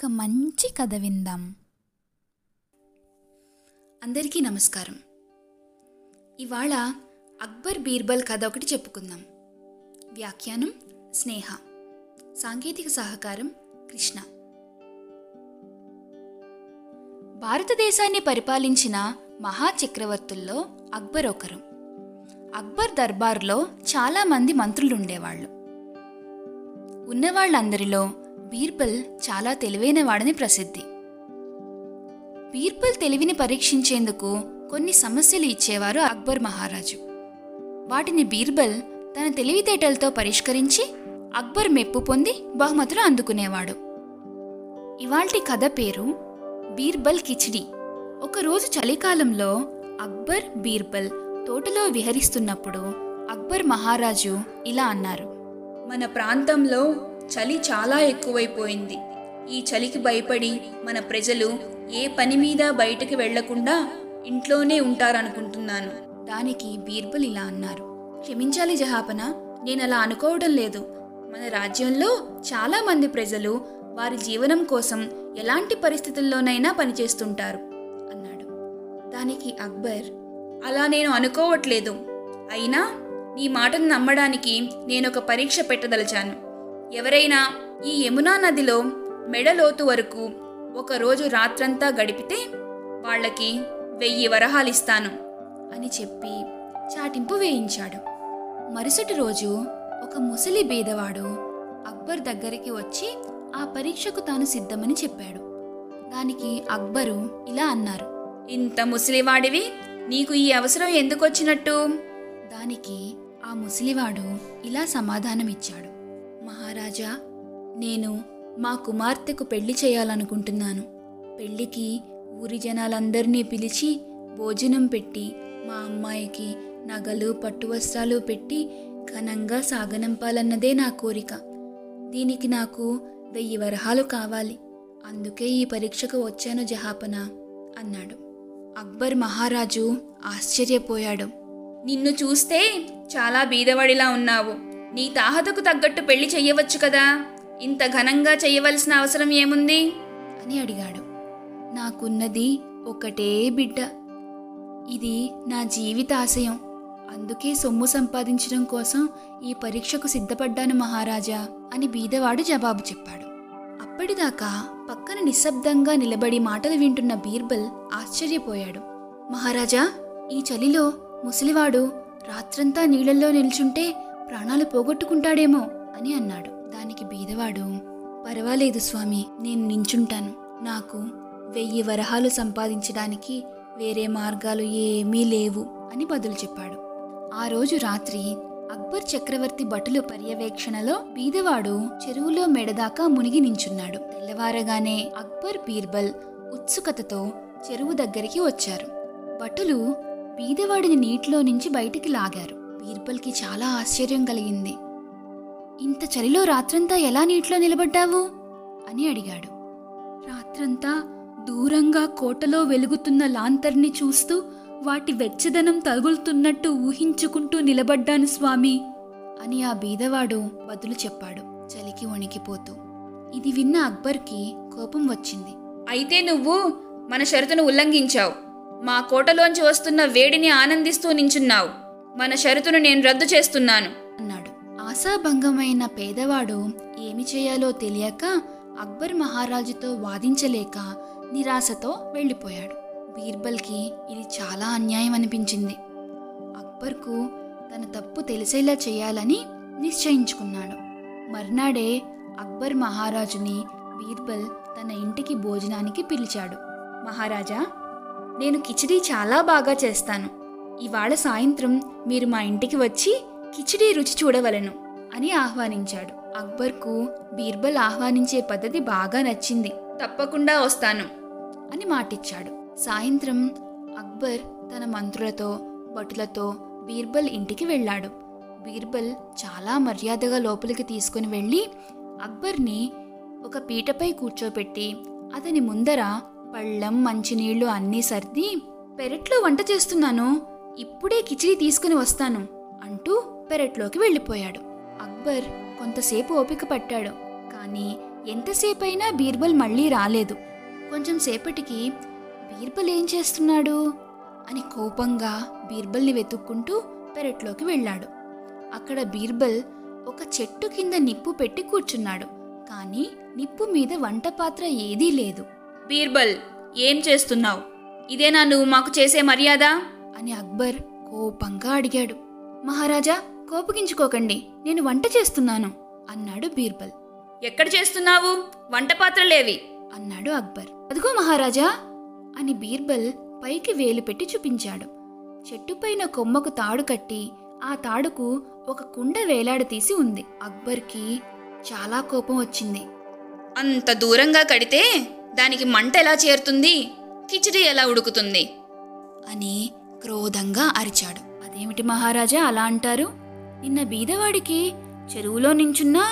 ఒక మంచి కథ విందాం. అందరికీ నమస్కారం. ఇవాళ అక్బర్ బీర్బల్ కథ ఒకటి చెప్పుకుందాం. వ్యాఖ్యానం స్నేహ సాంకేతిక సహకారం కృష్ణ. భారతదేశాన్ని పరిపాలించిన మహా చక్రవర్తుల్లో అక్బర్ ఒకరు. అక్బర్ దర్బార్లో చాలామంది మంత్రులు ఉండేవాళ్ళు ఉన్నవాళ్ళందరిలో బీర్బల్ చాలా తెలివైనవాడని ప్రసిద్ధి. బీర్బల్ తెలివిని పరీక్షించేందుకు కొన్ని సమస్యలు ఇచ్చేవారు అక్బర్ మహారాజు. వాటిని బీర్బల్ తన తెలివితేటలతో పరిష్కరించి అక్బర్ మెప్పు పొంది బహుమతులు అందుకునేవాడు. ఇవాల్టి కథ పేరు బీర్బల్ కిచిడి. ఒకరోజు చలికాలంలో అక్బర్ బీర్బల్ తోటలో విహరిస్తున్నప్పుడు అక్బర్ మహారాజు ఇలా అన్నారు. మన ప్రాంతంలో చలి చాలా ఎక్కువైపోయింది. ఈ చలికి భయపడి మన ప్రజలు ఏ పని మీద బయటకు వెళ్ళకుండా ఇంట్లోనే ఉంటారనుకుంటున్నాను. దానికి బీర్బల్ ఇలా అన్నారు. క్షమించాలి జహాపన నేను అలా అనుకోవడం లేదు. మన రాజ్యంలో చాలా మంది ప్రజలు వారి జీవనం కోసం ఎలాంటి పరిస్థితుల్లోనైనా పనిచేస్తుంటారు అన్నాడు. దానికి అక్బర్ అలా నేను అనుకోవట్లేదు. అయినా నీ మాటను నమ్మడానికి నేనొక పరీక్ష పెట్టదలిచాను. ఎవరైనా ఈ యమునా నదిలో మెడలోతు వరకు ఒకరోజు రాత్రంతా గడిపితే వాళ్ళకి వెయ్యి వరహాలిస్తాను అని చెప్పి చాటింపు వేయించాడు. మరుసటి రోజు ఒక ముసలి బీదవాడు అక్బర్ దగ్గరికి వచ్చి ఆ పరీక్షకు తాను సిద్ధమని చెప్పాడు. దానికి అక్బరు ఇలా అన్నారు. ఇంత ముసలివాడివి నీకు ఈ అవసరం ఎందుకు వచ్చినట్టు దానికి ఆ ముసలివాడు ఇలా సమాధానమిచ్చాడు. మహారాజా నేను మా కుమార్తెకు పెళ్ళి చేయాలనుకుంటున్నాను. పెళ్ళికి ఊరి జనాలందరినీ పిలిచి భోజనం పెట్టి మా అమ్మాయికి నగలు పట్టు వస్త్రాలు పెట్టి ఘనంగా సాగనంపాలన్నదే నా కోరిక. దీనికి నాకు వెయ్యి వరహాలు కావాలి. అందుకే ఈ పరీక్షకు వచ్చాను జహాపన అన్నాడు. అక్బర్ మహారాజు ఆశ్చర్యపోయాడు. నిన్ను చూస్తే చాలా బీదవాడిలా ఉన్నావు. నీ తాహతకు తగ్గట్టు పెళ్ళి చెయ్యవచ్చు కదా. ఇంత ఘనంగా చెయ్యవలసిన అవసరం ఏముంది? అని అడిగాడు. నాకున్నది ఒకటే బిడ్డ. ఇది నా జీవిత ఆశయం. అందుకే సొమ్ము సంపాదించడం కోసం ఈ పరీక్షకు సిద్ధపడ్డాను మహారాజా అని బీదవాడు జవాబు చెప్పాడు. అప్పటిదాకా పక్కన నిశ్శబ్దంగా నిలబడి మాటలు వింటున్న బీర్బల్ ఆశ్చర్యపోయాడు. మహారాజా ఈ చలిలో ముసలివాడు రాత్రంతా నీళ్ళల్లో నిల్చుంటే ప్రాణాలు పోగొట్టుకుంటాడేమో అని అన్నాడు. దానికి బీదవాడు పర్వాలేదు స్వామి నేను నించుంటాను. నాకు వెయ్యి వరహాలు సంపాదించడానికి వేరే మార్గాలు ఏమీ లేవు అని బదులు చెప్పాడు. ఆ రోజు రాత్రి అక్బర్ చక్రవర్తి భటుల పర్యవేక్షణలో బీదవాడు చెరువులో మెడదాకా మునిగి నించున్నాడు. తెల్లవారగానే అక్బర్ బీర్బల్ ఉత్సుకతతో చెరువు దగ్గరికి వచ్చారు. భటులు బీదవాడిని నీటిలో నుంచి బయటికి లాగారు. బీర్బల్కి చాలా ఆశ్చర్యం కలిగింది. ఇంత చలిలో రాత్రంతా ఎలా నీటిలో నిలబడ్డావు? అని అడిగాడు. రాత్రంతా దూరంగా కోటలో వెలుగుతున్న లాంతర్ని చూస్తూ వాటి వెచ్చదనం తగులుతున్నట్టు ఊహించుకుంటూ నిలబడ్డాను స్వామి అని ఆ బీదవాడు బదులు చెప్పాడు చలికి వణికిపోతూ. ఇది విన్న అక్బర్కి కోపం వచ్చింది. అయితే నువ్వు మన షరతును ఉల్లంఘించావు. మా కోటలోంచి వస్తున్న వేడిని ఆనందిస్తూ నించున్నావు. మన షరతును నేను రద్దు చేస్తున్నాను. అన్నాడు. ఆశాభంగమైన పేదవాడు ఏమి చేయాలో తెలియక అక్బర్ మహారాజుతో వాదించలేక నిరాశతో వెళ్ళిపోయాడు. బీర్బల్కి ఇది చాలా అన్యాయం అనిపించింది. అక్బర్కు తన తప్పు తెలిసేలా చేయాలని నిశ్చయించుకున్నాడు. మర్నాడే అక్బర్ మహారాజుని బీర్బల్ తన ఇంటికి భోజనానికి పిలిచాడు. మహారాజా నేను కిచిడి చాలా బాగా చేస్తాను. ఇవాళ సాయంత్రం మీరు మా ఇంటికి వచ్చి కిచిడీ రుచి చూడవలను అని ఆహ్వానించాడు. అక్బర్కు బీర్బల్ ఆహ్వానించే పద్ధతి బాగా నచ్చింది. తప్పకుండా వస్తాను అని మాటిచ్చాడు. సాయంత్రం అక్బర్ తన మంత్రులతో భటులతో బీర్బల్ ఇంటికి వెళ్ళాడు. బీర్బల్ చాలా మర్యాదగా లోపలికి తీసుకుని వెళ్ళి అక్బర్ని ఒక పీటపై కూర్చోపెట్టి అతని ముందర పళ్ళం మంచినీళ్ళు అన్నీ సర్ది పెరట్లో వంట చేస్తున్నాను ఇప్పుడే కిచిడి తీసుకుని వస్తాను అంటూ పెరట్లోకి వెళ్ళిపోయాడు. అక్బర్ కొంతసేపు ఓపిక పట్టాడు కానీ ఎంతసేపైనా బీర్బల్ మళ్ళీ రాలేదు. కొంచెం సేపటికి బీర్బల్ ఏం చేస్తున్నాడు? అని కోపంగా బీర్బల్ని వెతుక్కుంటూ పెరట్లోకి వెళ్ళాడు. అక్కడ బీర్బల్ ఒక చెట్టు కింద నిప్పు పెట్టి కూర్చున్నాడు కానీ నిప్పు మీద వంట పాత్ర ఏదీ లేదు. బీర్బల్ ఏం చేస్తున్నావు? ఇదేనా నువ్వు మాకు చేసే మర్యాద? అని అక్బర్ కోపంగా అడిగాడు. మహారాజా కోపగించుకోకండి నేను వంట చేస్తున్నాను అన్నాడు బీర్బల్. ఎక్కడ చేస్తున్నావు? వంట పాత్రలేవి? అన్నాడు అక్బర్. అదిగో మహారాజా అని బీర్బల్ పైకి వేలు పెట్టి చూపించాడు. చెట్టుపైన కొమ్మకు తాడు కట్టి ఆ తాడుకు ఒక కుండ వేలాడతీసి ఉంది. అక్బర్కి చాలా కోపం వచ్చింది. అంత దూరంగా కడితే దానికి మంట ఎలా చేరుతుంది? కిచిడి ఎలా ఉడుకుతుంది? అని క్రోధంగా అరిచాడు. అదేమిటి మహారాజా అలా అంటారు? నిన్న బీదవాడికి చెరువులో నించున్నా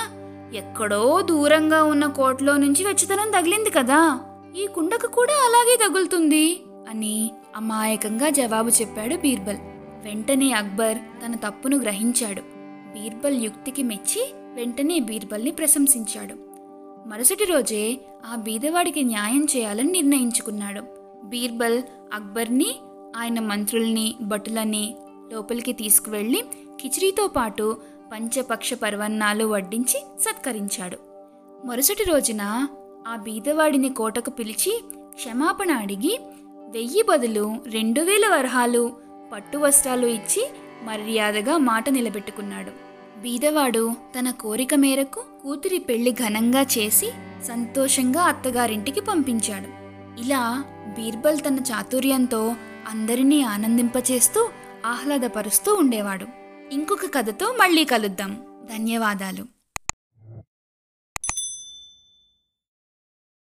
ఎక్కడో దూరంగా ఉన్న కోటలో నుంచి వెచ్చతనం తగిలింది కదా. ఈ కుండకు కూడా అలాగే తగులుతుంది అని అమాయకంగా జవాబు చెప్పాడు బీర్బల్. వెంటనే అక్బర్ తన తప్పును గ్రహించాడు. బీర్బల్ యుక్తికి మెచ్చి వెంటనే బీర్బల్ని ప్రశంసించాడు. మరుసటి రోజే ఆ బీదవాడికి న్యాయం చేయాలని నిర్ణయించుకున్నాడు. బీర్బల్ అక్బర్ని ఆయన మంత్రుల్ని భటులని లోపలికి తీసుకువెళ్ళి కిచిడీతో పాటు పంచపక్ష పర్వన్నాలు వడ్డించి సత్కరించాడు. మరుసటి రోజున ఆ బీదవాడిని కోటకు పిలిచి క్షమాపణ అడిగి వెయ్యి బదులు రెండు వేల వరహాలు పట్టు వస్త్రాలు ఇచ్చి మర్యాదగా మాట నిలబెట్టుకున్నాడు. బీదవాడు తన కోరిక మేరకు కూతురి పెళ్ళి ఘనంగా చేసి సంతోషంగా అత్తగారింటికి పంపించాడు. ఇలా బీర్బల్ తన చాతుర్యంతో అందరినీ ఆనందింపచేస్తూ ఆహ్లాదపరుస్తూ ఉండేవాడు. ఇంకొక కథతో మళ్ళీ కలుద్దాం. ధన్యవాదాలు.